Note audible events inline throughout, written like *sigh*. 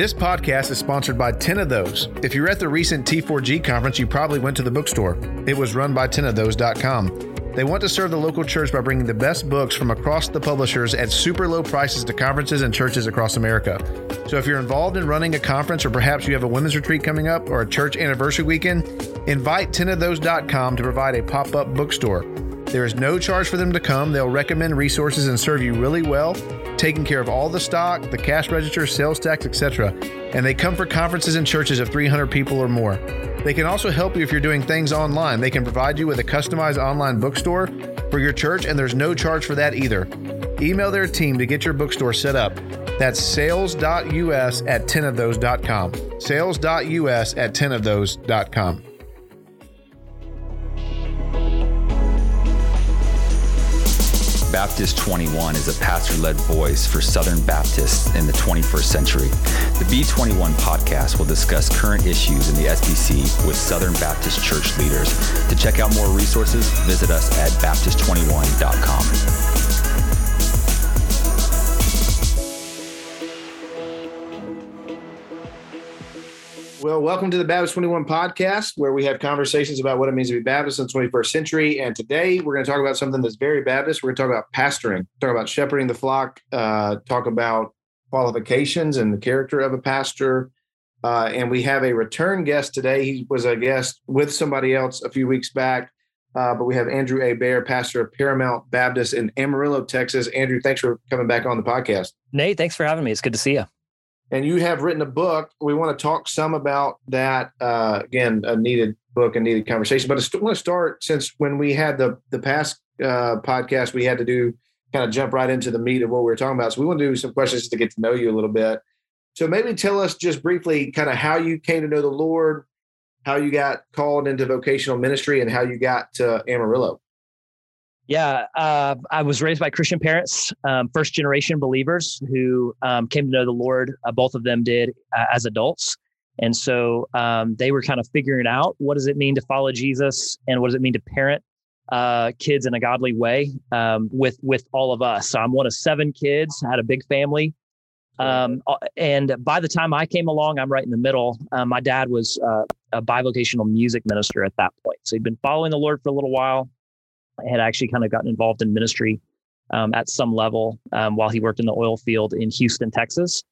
This podcast is sponsored by 10 of Those. If you're at the recent T4G conference, you probably went to the bookstore. It was run by 10ofthose.com. They want to serve the local church by bringing the best books from across the publishers at super low prices to conferences and churches across America. So if you're involved in running a conference or perhaps you have a women's retreat coming up or a church anniversary weekend, invite 10ofthose.com to provide a pop-up bookstore. There is no charge for them to come. They'll recommend resources and serve you really well, taking care of all the stock, the cash register, sales tax, etc. And they come for conferences and churches of 300 people or more. They can also help you if you're doing things online. They can provide you with a customized online bookstore for your church, and there's no charge for that either. Email their team to get your bookstore set up. That's sales.us at 10ofthose.com. Sales.us at 10ofthose.com. Baptist 21 is a pastor led voice for Southern Baptists in the 21st century. The B21 podcast will discuss current issues in the SBC with Southern Baptist church leaders. To check out more resources, visit us at Baptist21.com. Well, welcome to the Baptist 21 podcast, where we have conversations about what it means to be Baptist in the 21st century. And today we're going to talk about something that's very Baptist. We're going to talk about pastoring, talk about shepherding the flock, uh, talk about qualifications and the character of a pastor. Uh, and we have a return guest today. He was a guest with somebody else a few weeks back. Uh, but we have Andrew Hébert, pastor of Paramount Baptist in Amarillo, Texas. Andrew, thanks for coming back on the podcast. Nate, thanks for having me. It's good to see you and you have written a book. We want to talk some about that. Uh, again, a needed book and needed conversation. But I want to start since when we had the the past uh, podcast, we had to do kind of jump right into the meat of what we were talking about. So we want to do some questions to get to know you a little bit. So maybe tell us just briefly kind of how you came to know the Lord, how you got called into vocational ministry, and how you got to Amarillo. Yeah, uh, I was raised by Christian parents, um, first generation believers who um, came to know the Lord. Uh, both of them did uh, as adults. And so um, they were kind of figuring out what does it mean to follow Jesus and what does it mean to parent uh, kids in a godly way um, with with all of us. So I'm one of seven kids, had a big family. Um, uh, and by the time I came along, I'm right in the middle. Uh, my dad was a bivocational music minister at that point. So he'd been following the Lord for a little while had actually kind of gotten involved in ministry um, at some level um, while he worked in the oil field in Houston, Texas.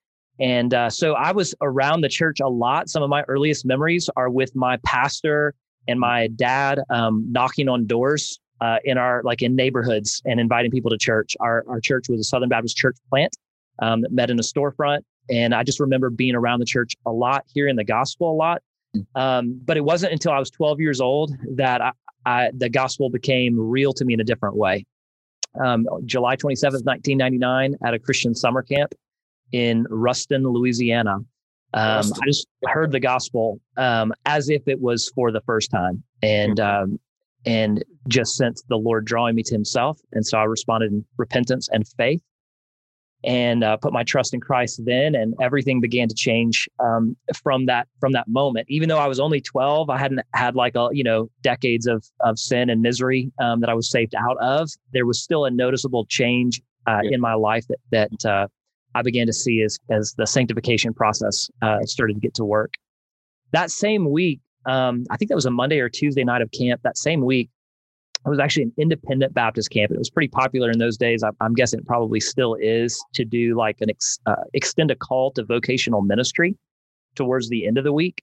And uh, so I was around the church a lot. Some of my earliest memories are with my pastor and my dad um, knocking on doors uh, in our like in neighborhoods and inviting people to church. Our our church was a Southern Baptist church plant um, that met in a storefront, and I just remember being around the church a lot, hearing the gospel a lot. Um, but it wasn't until I was 12 years old that I, I, the gospel became real to me in a different way. Um, July 27th, 1999, at a Christian summer camp in Ruston, Louisiana. Um, I just heard the gospel um, as if it was for the first time, and mm-hmm. um, and just sensed the Lord drawing me to Himself, and so I responded in repentance and faith, and uh, put my trust in Christ then, and everything began to change um, from that from that moment. Even though I was only twelve, I hadn't had like a you know decades of of sin and misery um, that I was saved out of. There was still a noticeable change uh, yeah. in my life that that uh, I began to see as as the sanctification process uh, started to get to work. That same week, um, I think that was a Monday or Tuesday night of camp. That same week, it was actually an independent Baptist camp. It was pretty popular in those days. I, am guessing it probably still is to do like an ex, uh, extend a call to vocational ministry towards the end of the week.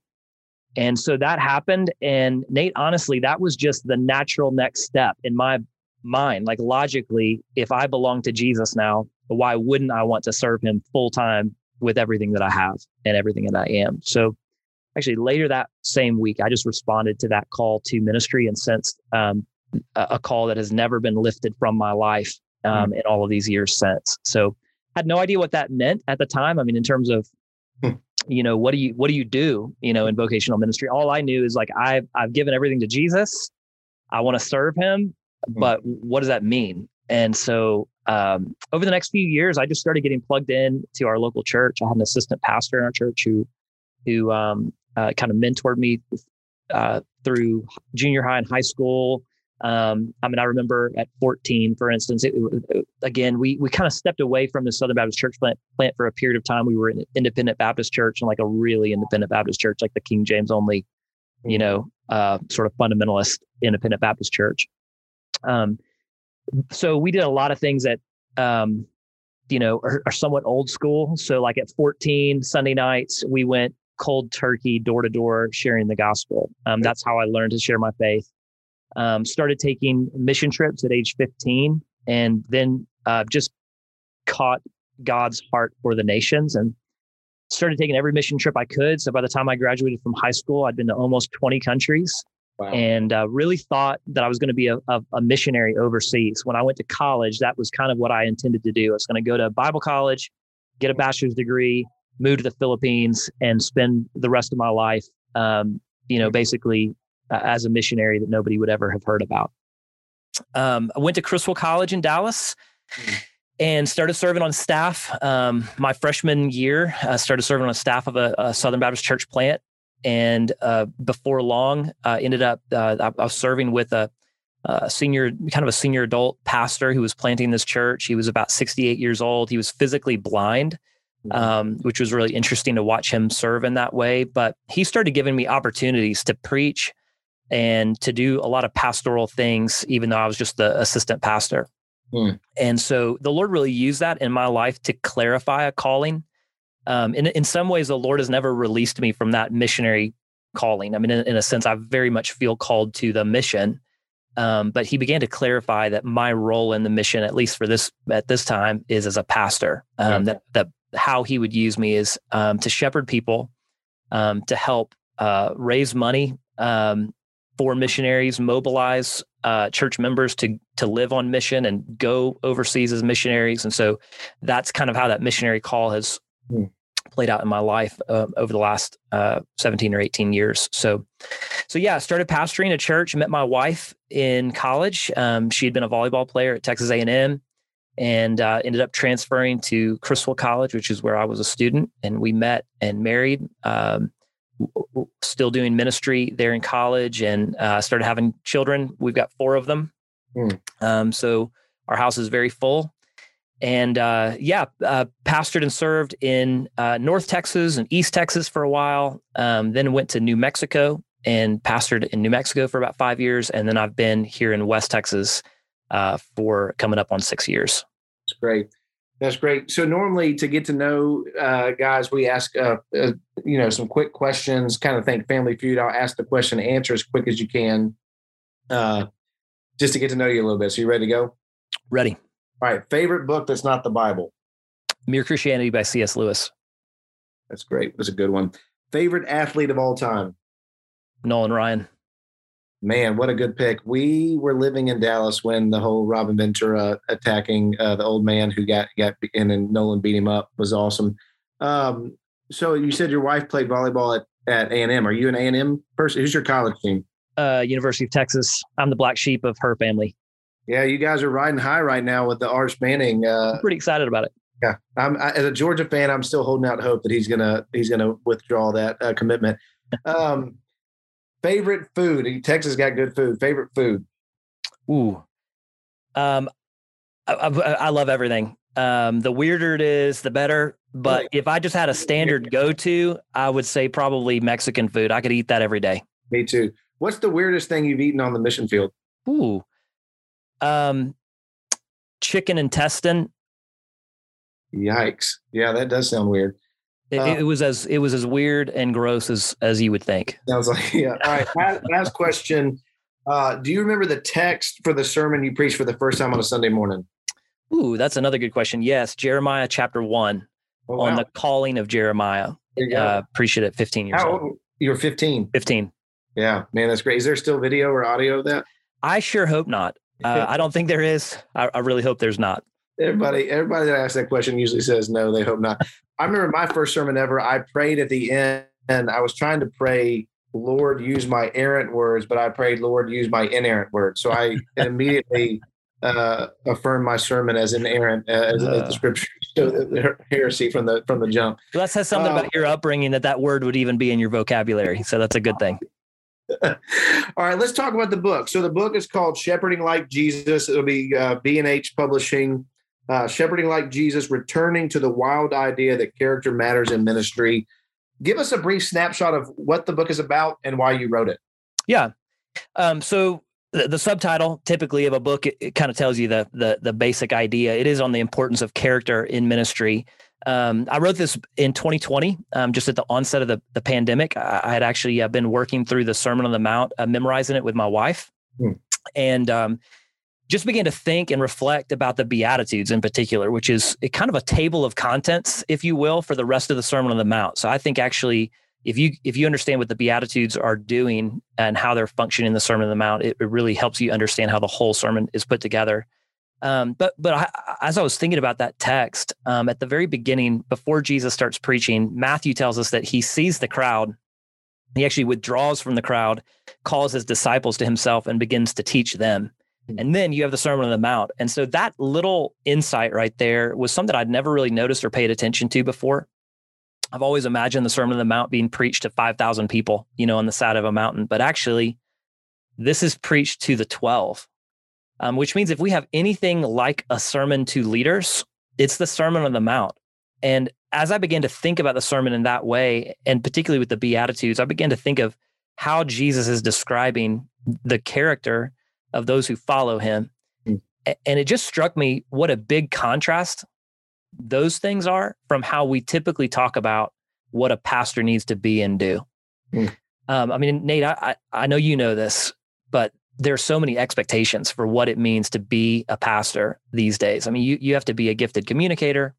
And so that happened. And Nate, honestly, that was just the natural next step in my mind. Like logically, if I belong to Jesus now, why wouldn't I want to serve him full time with everything that I have and everything that I am? So actually later that same week, I just responded to that call to ministry and sensed um, a call that has never been lifted from my life um, mm. in all of these years since. So I had no idea what that meant at the time. I mean, in terms of, mm. you know, what do you what do you do, you know, in vocational ministry? All I knew is like I've I've given everything to Jesus. I want to serve him, mm. but what does that mean? And so um, over the next few years, I just started getting plugged in to our local church. I had an assistant pastor in our church who who um, uh, kind of mentored me uh, through junior high and high school Um, I mean, I remember at 14, for instance, it, it, again, we we kind of stepped away from the Southern Baptist Church plant, plant for a period of time. We were an independent Baptist church and like a really independent Baptist church, like the King James only, you know, uh, sort of fundamentalist independent Baptist church. Um, so we did a lot of things that, um, you know, are, are somewhat old school. So like at 14 Sunday nights, we went cold turkey door to door sharing the gospel. Um, that's how I learned to share my faith. Um, started taking mission trips at age 15 and then uh, just caught God's heart for the nations and started taking every mission trip I could. So by the time I graduated from high school, I'd been to almost 20 countries wow. and uh, really thought that I was going to be a, a, a, missionary overseas. When I went to college, that was kind of what I intended to do. I was going to go to Bible college, get a bachelor's degree, move to the Philippines, and spend the rest of my life, um, you know, basically uh, as a missionary that nobody would ever have heard about. Um, I went to Criswell College in Dallas. Mm and started serving on staff. Um, my freshman year, I started serving on staff of a, a Southern Baptist church plant, and uh, before long, uh, ended up uh, I, was serving with a, a, senior, kind of a senior adult pastor who was planting this church. He was about 68 years old. He was physically blind. Mm-hmm. Um, which was really interesting to watch him serve in that way. But he started giving me opportunities to preach and to do a lot of pastoral things, even though I was just the assistant pastor. Mm. And so the Lord really used that in my life to clarify a calling. Um, in, in some ways, the Lord has never released me from that missionary calling. I mean, in, in a sense, I very much feel called to the mission. Um, but he began to clarify that my role in the mission, at least for this at this time, is as a pastor. Um, That that how he would use me is um, to shepherd people, um, to help uh, raise money um, for missionaries, mobilize uh, church members to to live on mission and go overseas as missionaries. And so that's kind of how that missionary call has mm. played out in my life uh, over the last uh, 17 or 18 years. So, so yeah, I started pastoring a church. Met my wife in college. Um, she had been a volleyball player at Texas A&M and uh, ended up transferring to Criswell College, which is where I was a student. And we met and married. Um, still doing ministry there in college and uh, started having children. We've got four of them. Mm. Um, so our house is very full. And uh, yeah, uh, pastored and served in uh, North Texas and East Texas for a while. Um, then went to New Mexico and pastored in New Mexico for about five years. And then I've been here in West Texas uh, for coming up on six years. That's great. That's great. So normally to get to know uh, guys, we ask uh, uh, you know some quick questions. Kind of think Family Feud. I'll ask the question, answer as quick as you can, uh, just to get to know you a little bit. So you ready to go? Ready. All right. Favorite book that's not the Bible? Mere Christianity by C.S. Lewis. That's great. That's a good one. Favorite athlete of all time? Nolan Ryan. Man, what a good pick. We were living in Dallas when the whole Robin Ventura attacking uh, the old man who got got in and Nolan beat him up was awesome. Um, so you said your wife played volleyball at at A and M. Are you an A and M person? Who's your college team? Uh, University of Texas. I'm the black sheep of her family. Yeah, you guys are riding high right now with the Arch Manning. Uh, I'm pretty excited about it. Yeah, I'm I, as a Georgia fan. I'm still holding out hope that he's gonna he's gonna withdraw that uh, commitment. *laughs* Um, Favorite food? Texas got good food. Favorite food? Ooh, um, I, I, I love everything. Um, the weirder it is, the better. But if I just had a standard go to, I would say probably Mexican food. I could eat that every day. Me too. What's the weirdest thing you've eaten on the mission field? Ooh, um, chicken intestine. Yikes! Yeah, that does sound weird. It, uh, it, was as it was as weird and gross as as you would think. *laughs* Sounds like yeah. *laughs* All right. last, last question. Uh, do you remember the text for the sermon you preached for the first time on a Sunday morning? Ooh, that's another good question. Yes, Jeremiah chapter one oh, wow. on the calling of Jeremiah. Uh, preached it at 15 years How old. You were 15. 15. Yeah, man, that's great. Is there still video or audio of that? I sure hope not. Uh, I don't think there is. I, I really hope there's not. Everybody, everybody that asks that question usually says no. They hope not. I remember my first sermon ever. I prayed at the end, and I was trying to pray, "Lord, use my errant words," but I prayed, "Lord, use my inerrant words." So I *laughs* immediately uh, affirmed my sermon as inerrant, uh, as, uh, as, the scripture so heresy from the from the jump. Well, that says something about uh, your upbringing that that word would even be in your vocabulary. So that's a good thing. *laughs* All right, let's talk about the book. So the book is called Shepherding Like Jesus. It'll be uh, B&H Publishing. Uh, Shepherding Like Jesus, returning to the wild idea that character matters in ministry. Give us a brief snapshot of what the book is about and why you wrote it. Yeah. Um, so the, the, subtitle typically of a book it, it kind of tells you the, the the basic idea. It is on the importance of character in ministry. Um, I wrote this in 2020, um, just at the onset of the, the pandemic. I, I had actually uh, been working through the Sermon on the Mount, uh, memorizing it with my wife, hmm. and um, just began to think and reflect about the Beatitudes in particular, which is kind of a table of contents, if you will, for the rest of the Sermon on the Mount. So I think actually, if you if you understand what the Beatitudes are doing and how they're functioning in the Sermon on the Mount, it, it really helps you understand how the whole sermon is put together. Um, but but I, as I was thinking about that text um, at the very beginning, before Jesus starts preaching, Matthew tells us that he sees the crowd. He actually withdraws from the crowd, calls his disciples to himself, and begins to teach them. Hmm. And then you have the Sermon on the Mount. And so that little insight right there was something I'd never really noticed or paid attention to before. I've always imagined the Sermon on the Mount being preached to 5,000 people, you know, on the side of a mountain. But actually, this is preached to the 12 um, which means if we have anything like a sermon to leaders, it's the Sermon on the Mount. And as I began to think about the sermon in that way, and particularly with the Beatitudes, I began to think of how Jesus is describing the character of those who follow him. Mm. And it just struck me what a big contrast those things are from how we typically talk about what a pastor needs to be and do. Mm. Um, I mean, Nate, I, I know you know this, but there's so many expectations for what it means to be a pastor these days. I mean, you you have to be a gifted communicator.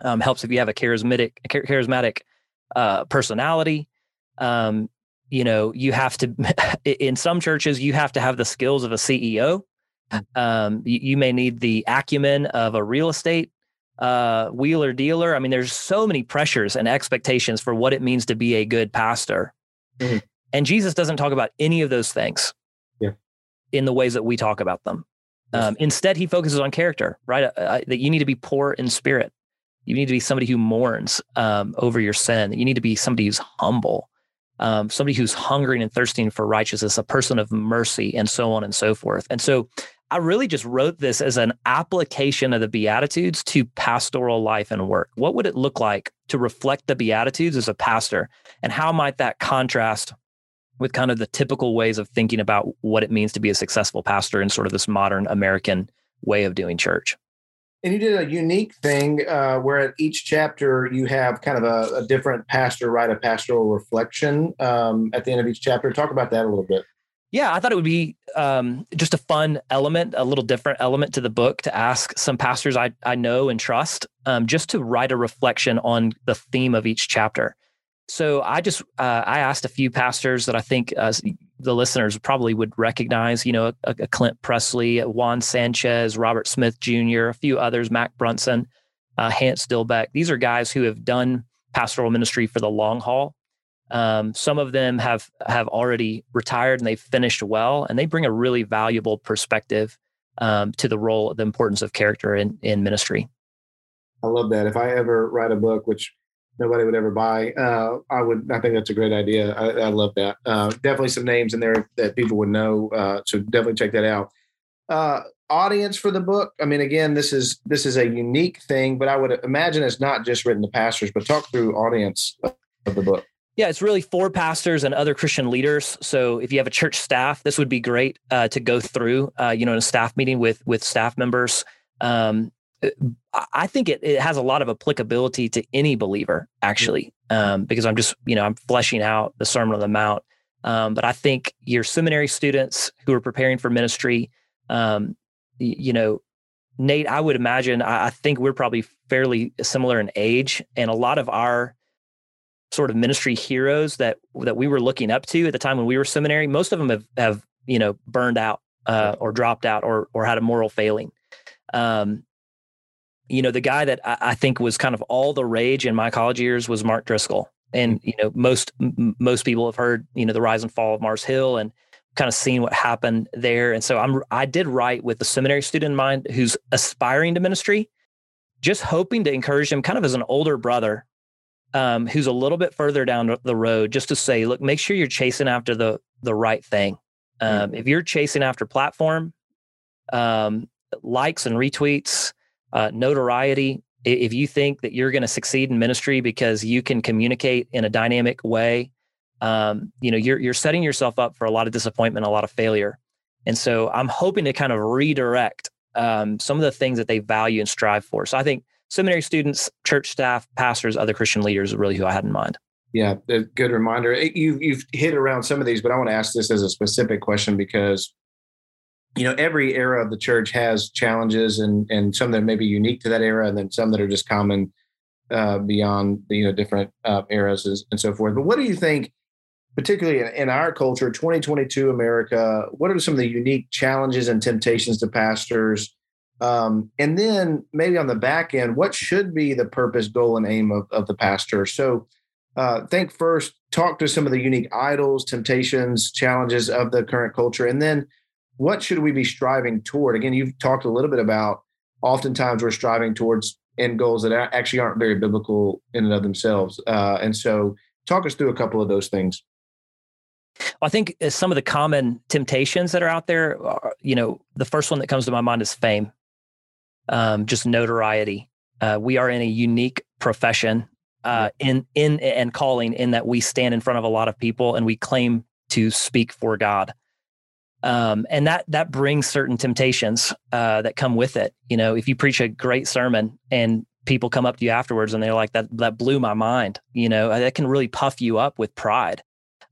Um, helps if you have a charismatic charismatic uh, personality. Um, you know, you have to. *laughs* in some churches, you have to have the skills of a CEO. Um, you, you, may need the acumen of a real estate uh, wheeler dealer. I mean, there's so many pressures and expectations for what it means to be a good pastor. Mm-hmm. And Jesus doesn't talk about any of those things in the ways that we talk about them. Um, instead, he focuses on character, right? Uh, uh, that you need to be poor in spirit. You need to be somebody who mourns um, over your sin. You need to be somebody who's humble, um, somebody who's hungering and thirsting for righteousness, a person of mercy, and so on and so forth. And so I really just wrote this as an application of the Beatitudes to pastoral life and work. What would it look like to reflect the Beatitudes as a pastor? And how might that contrast with kind of the typical ways of thinking about what it means to be a successful pastor in sort of this modern American way of doing church. And you did a unique thing uh, where at each chapter you have kind of a, a different pastor write a pastoral reflection um, at the end of each chapter. Talk about that a little bit. Yeah, I thought it would be um, just a fun element, a little different element to the book to ask some pastors I, I know and trust um, just to write a reflection on the theme of each chapter. So I just uh, I asked a few pastors that I think uh, the listeners probably would recognize. You know, a, a Clint Pressley, Juan Sanchez, Robert Smith Jr., a few others, Mac Brunson, uh, Hance Dilbeck. These are guys who have done pastoral ministry for the long haul. Um, some of them have have already retired and they've finished well, and they bring a really valuable perspective um, to the role, the importance of character in in ministry. I love that. If I ever write a book, which nobody would ever buy. Uh, I would. I think that's a great idea. I, I love that. Uh, definitely some names in there that people would know. Uh, so definitely check that out. Uh, audience for the book. I mean, again, this is this is a unique thing, but I would imagine it's not just written to pastors. But talk through audience of the book. Yeah, it's really for pastors and other Christian leaders. So if you have a church staff, this would be great uh, to go through. Uh, you know, in a staff meeting with with staff members. Um, I think it, it has a lot of applicability to any believer, actually, um, because I'm just, you know, I'm fleshing out the Sermon on the Mount. Um, but I think your seminary students who are preparing for ministry, um, you know, Nate, I would imagine, I, I think we're probably fairly similar in age. And a lot of our sort of ministry heroes that that we were looking up to at the time when we were seminary, most of them have, have you know, burned out uh, or dropped out or, or had a moral failing. Um, you know, the guy that I, I think was kind of all the rage in my college years was Mark Driscoll. And, mm-hmm. you know, most, m- most people have heard, you know, the rise and fall of Mars Hill and kind of seen what happened there. And so I'm, I did write with the seminary student in mind who's aspiring to ministry, just hoping to encourage him kind of as an older brother um, who's a little bit further down the road, just to say, look, make sure you're chasing after the the right thing. Um, if you're chasing after platform, um, likes and retweets, uh, notoriety, if you think that you're going to succeed in ministry because you can communicate in a dynamic way, um, you know you're you're setting yourself up for a lot of disappointment, a lot of failure. And so I'm hoping to kind of redirect um, some of the things that they value and strive for. So I think seminary students, church staff, pastors, other Christian leaders are really who I had in mind. Yeah, good reminder. You've you've hit around some of these, but I want to ask this as a specific question because you know every era of the church has challenges and and some that may be unique to that era, and then some that are just common uh, beyond the you know different uh, eras and so forth. But what do you think, particularly in, in our culture, 2022 America? What are some of the unique challenges and temptations to pastors? Um, and then maybe on the back end, what should be the purpose, goal, and aim of, of the pastor? So uh, think first, talk to some of the unique idols, temptations, challenges of the current culture, and then what should we be striving toward? Again, you've talked a little bit about oftentimes we're striving towards end goals that actually aren't very biblical in and of themselves. Uh, and so, talk us through a couple of those things. I think uh, some of the common temptations that are out there, are, you know, the first one that comes to my mind is fame, um, just notoriety. Uh, we are in a unique profession uh, in in and calling in that we stand in front of a lot of people and we claim to speak for God. Um, and that that brings certain temptations uh, that come with it. You know, if you preach a great sermon and people come up to you afterwards and they're like, "That that blew my mind," you know, that can really puff you up with pride.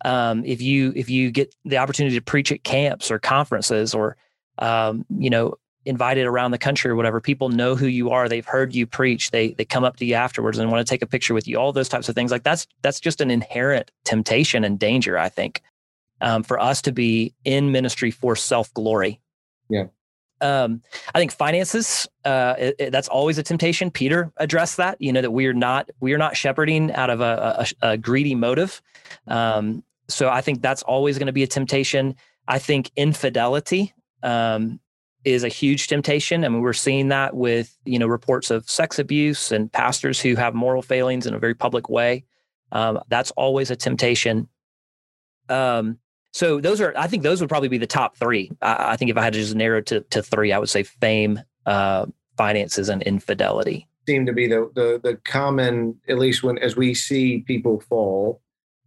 Um, if you if you get the opportunity to preach at camps or conferences or um, you know invited around the country or whatever, people know who you are. They've heard you preach. They they come up to you afterwards and want to take a picture with you. All those types of things. Like that's that's just an inherent temptation and danger. I think um, for us to be in ministry for self glory. Yeah. Um, I think finances. Uh, it, it, that's always a temptation. Peter addressed that. You know that we are not we are not shepherding out of a, a, a greedy motive. Um, so I think that's always going to be a temptation. I think infidelity. Um, is a huge temptation. I mean, we're seeing that with you know reports of sex abuse and pastors who have moral failings in a very public way. Um, that's always a temptation. Um, so those are, I think, those would probably be the top three. I, I think if I had to just narrow to to three, I would say fame, uh, finances, and infidelity seem to be the, the the common, at least when as we see people fall,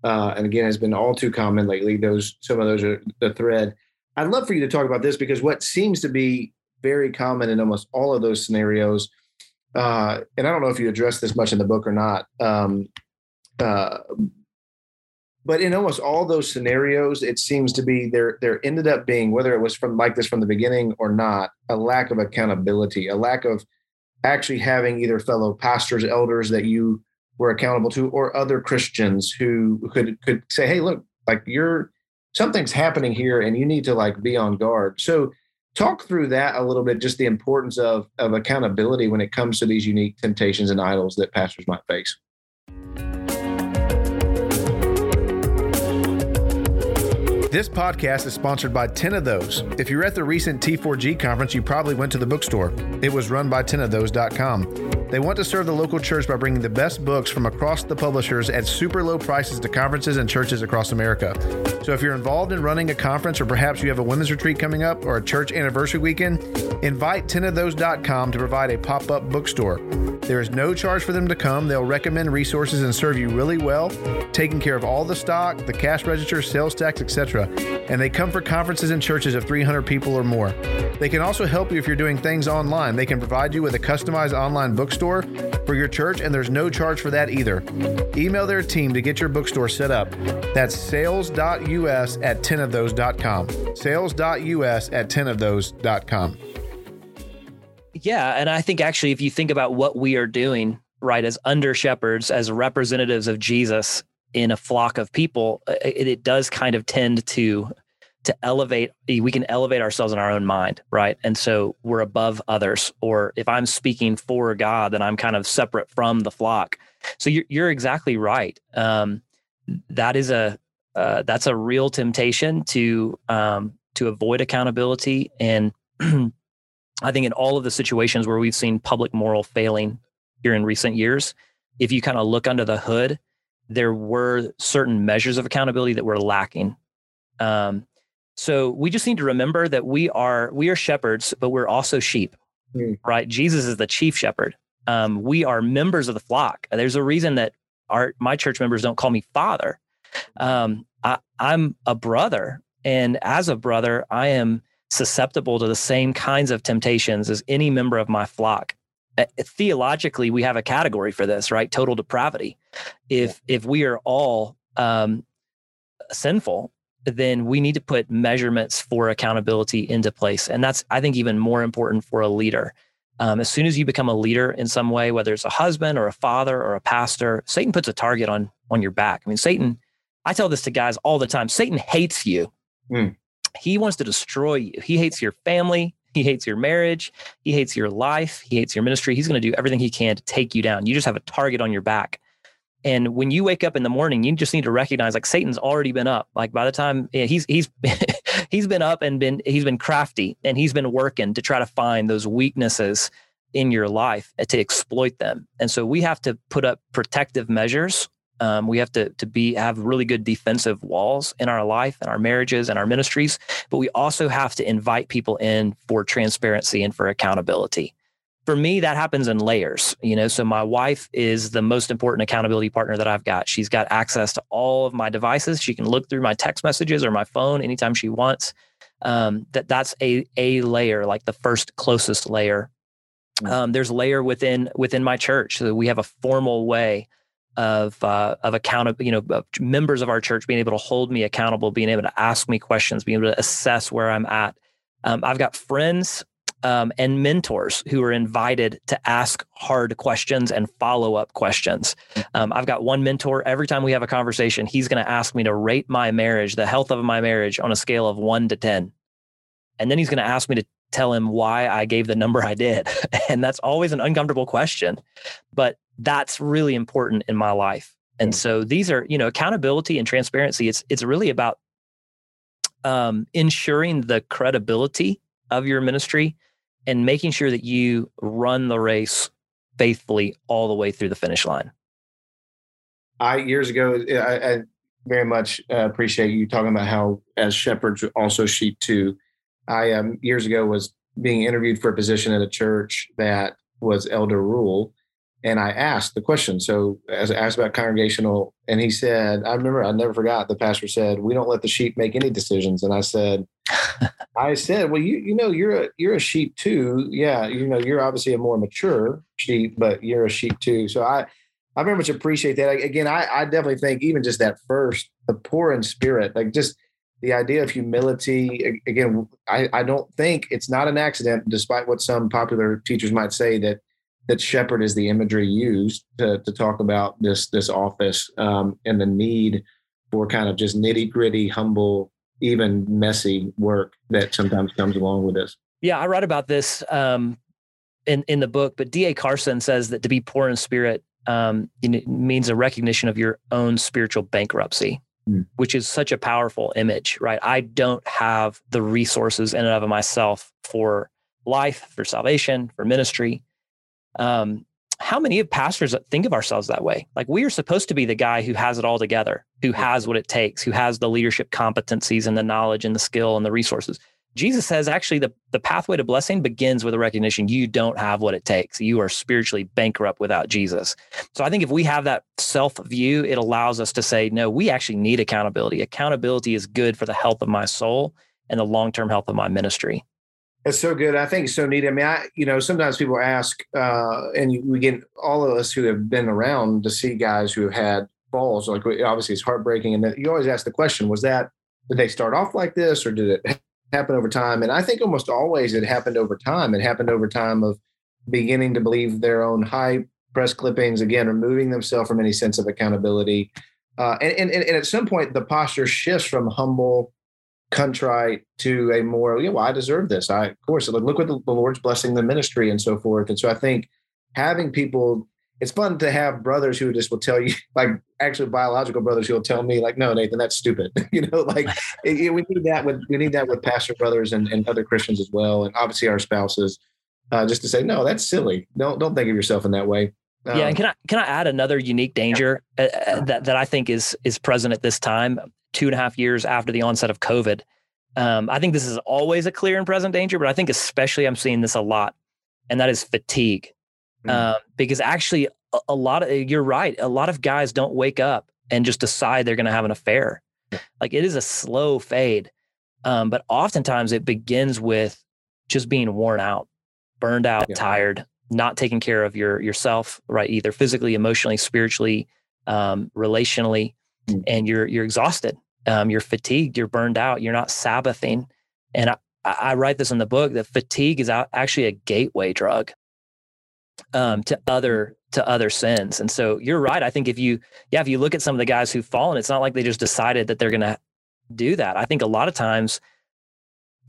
uh, and again has been all too common lately. Those some of those are the thread. I'd love for you to talk about this because what seems to be very common in almost all of those scenarios, uh, and I don't know if you address this much in the book or not, um, uh, but in almost all those scenarios, it seems to be there. There ended up being whether it was from like this from the beginning or not, a lack of accountability, a lack of actually having either fellow pastors, elders that you were accountable to, or other Christians who could could say, "Hey, look, like you're." something's happening here and you need to like be on guard. So talk through that a little bit, just the importance of of accountability when it comes to these unique temptations and idols that pastors might face. This podcast is sponsored by 10 of Those. If you were at the recent T4G conference, you probably went to the bookstore. It was run by 10ofthose.com. They want to serve the local church by bringing the best books from across the publishers at super low prices to conferences and churches across America. So if you're involved in running a conference or perhaps you have a women's retreat coming up or a church anniversary weekend, invite 10ofthose.com to provide a pop up bookstore. There is no charge for them to come. They'll recommend resources and serve you really well, taking care of all the stock, the cash register, sales tax, etc. And they come for conferences and churches of 300 people or more. They can also help you if you're doing things online. They can provide you with a customized online bookstore for your church, and there's no charge for that either. Email their team to get your bookstore set up. That's sales.us at 10ofthose.com. Sales.us at 10ofthose.com. Yeah. And I think actually, if you think about what we are doing, right, as under shepherds, as representatives of Jesus in a flock of people, uh, it, it does kind of tend to to elevate we can elevate ourselves in our own mind right? And so we're above others. Or if i'm speaking for god then i'm kind of separate from the flock. So you're, you're exactly right. Um, that is a uh, that's a real temptation to um, to avoid accountability. And *clears throat* I think in all of the situations where we've seen public moral failing here in recent years, if you kind of look under the hood, there were certain measures of accountability that were lacking. Um, so we just need to remember that we are we are shepherds, but we're also sheep, mm. right? Jesus is the chief shepherd. Um, we are members of the flock. There's a reason that our my church members don't call me father. Um, I, I'm a brother, and as a brother, I am susceptible to the same kinds of temptations as any member of my flock. Uh, theologically, we have a category for this, right? Total depravity. If if we are all um, sinful, then we need to put measurements for accountability into place, and that's I think even more important for a leader. Um, as soon as you become a leader in some way, whether it's a husband or a father or a pastor, Satan puts a target on on your back. I mean, Satan. I tell this to guys all the time. Satan hates you. Mm. He wants to destroy you. He hates your family. He hates your marriage. He hates your life. He hates your ministry. He's going to do everything he can to take you down. You just have a target on your back. And when you wake up in the morning, you just need to recognize like Satan's already been up. Like by the time he's he's *laughs* he's been up and been he's been crafty and he's been working to try to find those weaknesses in your life to exploit them. And so we have to put up protective measures um, we have to to be have really good defensive walls in our life and our marriages and our ministries, but we also have to invite people in for transparency and for accountability. For me, that happens in layers. You know, so my wife is the most important accountability partner that I've got. She's got access to all of my devices. She can look through my text messages or my phone anytime she wants. Um, that that's a a layer, like the first closest layer. Mm. Um, there's a layer within within my church. So we have a formal way of uh, of accountable, you know, of members of our church being able to hold me accountable, being able to ask me questions, being able to assess where I'm at. Um, I've got friends um, and mentors who are invited to ask hard questions and follow up questions. Um, I've got one mentor. Every time we have a conversation, he's going to ask me to rate my marriage, the health of my marriage, on a scale of one to ten, and then he's going to ask me to tell him why I gave the number I did. *laughs* and that's always an uncomfortable question. But that's really important in my life. And so these are, you know, accountability and transparency. It's it's really about um, ensuring the credibility of your ministry and making sure that you run the race faithfully all the way through the finish line. I years ago, I, I very much uh, appreciate you talking about how as shepherds also sheep too. I um, years ago was being interviewed for a position at a church that was elder rule, and I asked the question. So as I asked about congregational, and he said, I remember I never forgot. The pastor said, "We don't let the sheep make any decisions." And I said, I said, "Well, you you know you're a you're a sheep too. Yeah, you know you're obviously a more mature sheep, but you're a sheep too." So I I very much appreciate that. Again, I I definitely think even just that first, the poor in spirit, like just the idea of humility. Again, I I don't think it's not an accident, despite what some popular teachers might say that that shepherd is the imagery used to, to talk about this this office um, and the need for kind of just nitty gritty, humble, even messy work that sometimes comes along with this. Yeah, I write about this um, in in the book, but D.A. Carson says that to be poor in spirit um, means a recognition of your own spiritual bankruptcy, mm. which is such a powerful image, right? I don't have the resources in and of myself for life, for salvation, for ministry. Um, how many of pastors think of ourselves that way? Like we are supposed to be the guy who has it all together, who has what it takes, who has the leadership competencies and the knowledge and the skill and the resources. Jesus says actually the, the pathway to blessing begins with a recognition you don't have what it takes. You are spiritually bankrupt without Jesus. So I think if we have that self view, it allows us to say, no, we actually need accountability. Accountability is good for the health of my soul and the long term health of my ministry. It's so good. I think it's so neat. I mean, I, you know, sometimes people ask, uh, and we get all of us who have been around to see guys who have had falls. Like, obviously, it's heartbreaking. And you always ask the question: Was that did they start off like this, or did it happen over time? And I think almost always it happened over time. It happened over time of beginning to believe their own high press clippings again, removing themselves from any sense of accountability. Uh, and, and, and at some point, the posture shifts from humble contrite to a more, yeah, well, I deserve this. I, of course, look, look what the, the Lord's blessing the ministry and so forth. And so I think having people, it's fun to have brothers who just will tell you, *laughs* like actually biological brothers who will tell me, like, no, Nathan, that's stupid. *laughs* you know, like *laughs* it, we need that with we need that with pastor brothers and, and other Christians as well, and obviously our spouses, uh, just to say, no, that's silly. Don't don't think of yourself in that way. Um, yeah, and can I can I add another unique danger uh, uh, that that I think is is present at this time? Two and a half years after the onset of COVID. Um, I think this is always a clear and present danger, but I think especially I'm seeing this a lot, and that is fatigue. Mm. Um, because actually, a, a, lot of you're right. A lot of guys don't wake up and just decide they're going to have an affair. Like it is a slow fade, um, but oftentimes it begins with just being worn out, burned out, yeah. tired, not taking care of your yourself, right? Either physically, emotionally, spiritually, um, relationally, mm. and you're you're exhausted um, you're fatigued, you're burned out, you're not Sabbathing. And I, I write this in the book that fatigue is actually a gateway drug um, to other to other sins. And so you're right. I think if you yeah, if you look at some of the guys who've fallen, it's not like they just decided that they're going to do that. I think a lot of times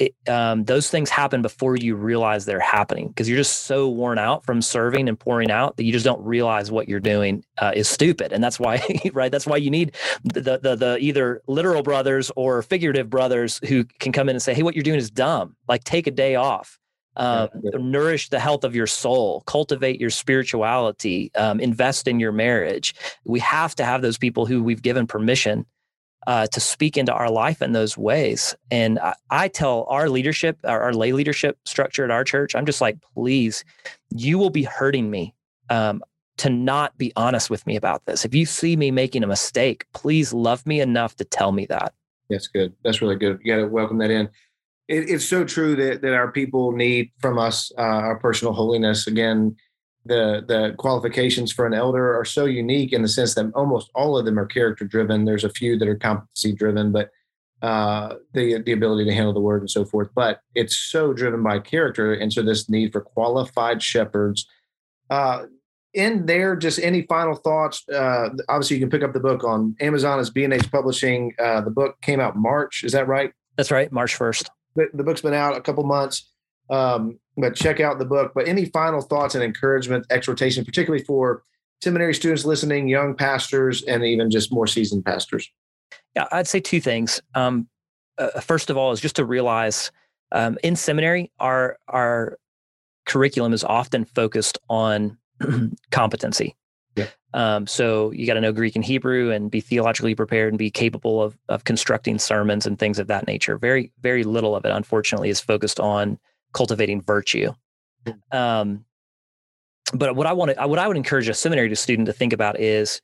it, um, those things happen before you realize they're happening because you're just so worn out from serving and pouring out that you just don't realize what you're doing uh, is stupid, and that's why, *laughs* right? That's why you need the, the the either literal brothers or figurative brothers who can come in and say, "Hey, what you're doing is dumb. Like, take a day off." Um, nourish the health of your soul, cultivate your spirituality, um, invest in your marriage. We have to have those people who we've given permission uh, to speak into our life in those ways. And I, I tell our leadership, our, our, lay leadership structure at our church, I'm just like, please, you will be hurting me um, to not be honest with me about this. If you see me making a mistake, please love me enough to tell me that. That's good. That's really good. You got to welcome that in. It, it's so true that that our people need from us uh, our personal holiness. Again, the the qualifications for an elder are so unique in the sense that almost all of them are character driven. There's a few that are competency driven, but uh, the the ability to handle the word and so forth. But it's so driven by character, and so this need for qualified shepherds. Uh, in there, just any final thoughts? Uh, obviously, you can pick up the book on Amazon as B&H Publishing. Uh, the book came out March. Is that right? That's right, March first. The, the book's been out a couple months. Um, but check out the book. But any final thoughts and encouragement, exhortation, particularly for seminary students listening, young pastors, and even just more seasoned pastors? Yeah, I'd say two things. Um, uh, first of all, is just to realize um, in seminary, our our curriculum is often focused on *clears throat* competency. Yeah. Um, so you got to know Greek and Hebrew and be theologically prepared and be capable of of constructing sermons and things of that nature. Very very little of it, unfortunately, is focused on cultivating virtue. Hmm. Um, but what I want to, what I would encourage a seminary student to think about is,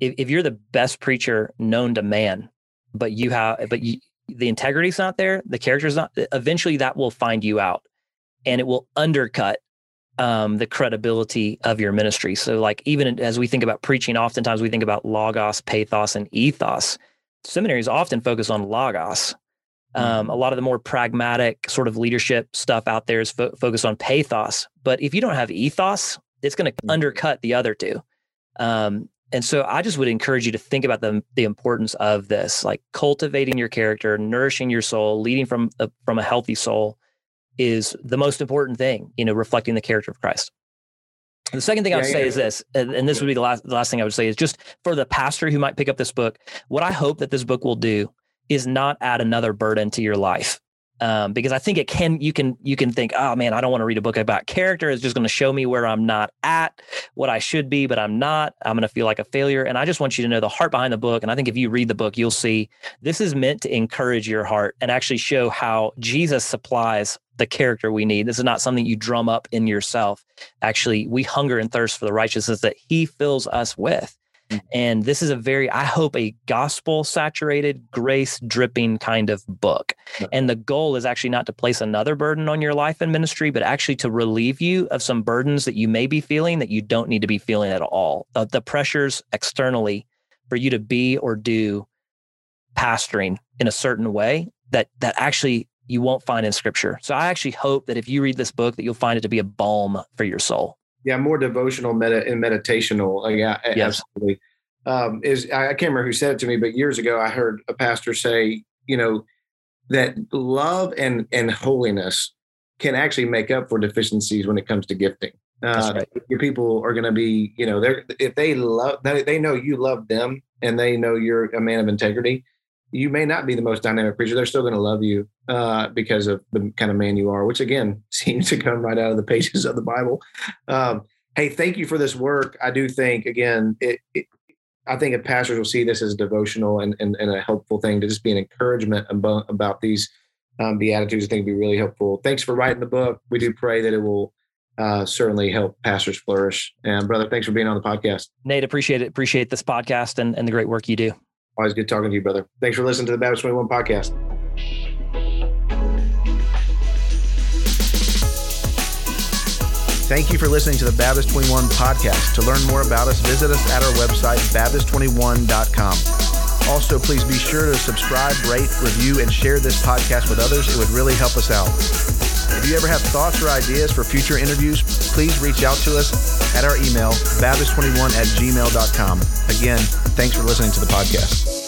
if, if you're the best preacher known to man, but you have, but you, the integrity's not there, the character's not. Eventually, that will find you out, and it will undercut um, the credibility of your ministry. So, like even as we think about preaching, oftentimes we think about logos, pathos, and ethos. Seminaries often focus on logos, um, mm-hmm. a lot of the more pragmatic sort of leadership stuff out there is fo- focused on pathos. But if you don't have ethos, it's going to mm-hmm. undercut the other two. Um, and so I just would encourage you to think about the, the importance of this, like cultivating your character, nourishing your soul, leading from a, from a healthy soul is the most important thing, you know, reflecting the character of Christ. The second thing I would yeah, say yeah. is this, and this would be the last, the last thing I would say is just for the pastor who might pick up this book, what I hope that this book will do is not add another burden to your life. Um, because I think it can you can you can think, oh man, I don't want to read a book about character. It's just going to show me where I'm not at, what I should be, but I'm not. I'm going to feel like a failure. And I just want you to know the heart behind the book. And I think if you read the book, you'll see this is meant to encourage your heart and actually show how Jesus supplies the character we need. This is not something you drum up in yourself. Actually, we hunger and thirst for the righteousness that He fills us with. Mm-hmm. And this is a very, I hope, a gospel saturated, grace dripping kind of book. And the goal is actually not to place another burden on your life and ministry, but actually to relieve you of some burdens that you may be feeling that you don't need to be feeling at all. The, the pressures externally for you to be or do pastoring in a certain way that that actually you won't find in scripture. So I actually hope that if you read this book that you'll find it to be a balm for your soul yeah, more devotional meta and meditational. Yeah, yes. absolutely. Um, is I, I can't remember who said it to me, but years ago I heard a pastor say, you know, that love and and holiness can actually make up for deficiencies when it comes to gifting. Uh, right. Your people are going to be, you know, they're if they love, they, they know you love them and they know you're a man of integrity you may not be the most dynamic preacher. They're still going to love you uh, because of the kind of man you are, which again *laughs* seems to come right out of the pages of the Bible. Um, hey, thank you for this work. I do think again, it, it, I think if pastors will see this as devotional and, and, and a helpful thing to just be an encouragement about, about these um, Beatitudes, I think would be really helpful. Thanks for writing the book. We do pray that it will uh, certainly help pastors flourish. And brother, thanks for being on the podcast. Nate, appreciate it. Appreciate this podcast and, and the great work you do. Always good talking to you, brother. Thanks for listening to the Baptist 21 podcast. Thank you for listening to the Baptist 21 podcast. To learn more about us, visit us at our website, Baptist21.com. Also, please be sure to subscribe, rate, review, and share this podcast with others. It would really help us out. If you ever have thoughts or ideas for future interviews, please reach out to us at our email, Baptist21 at gmail.com. Again, thanks for listening to the podcast.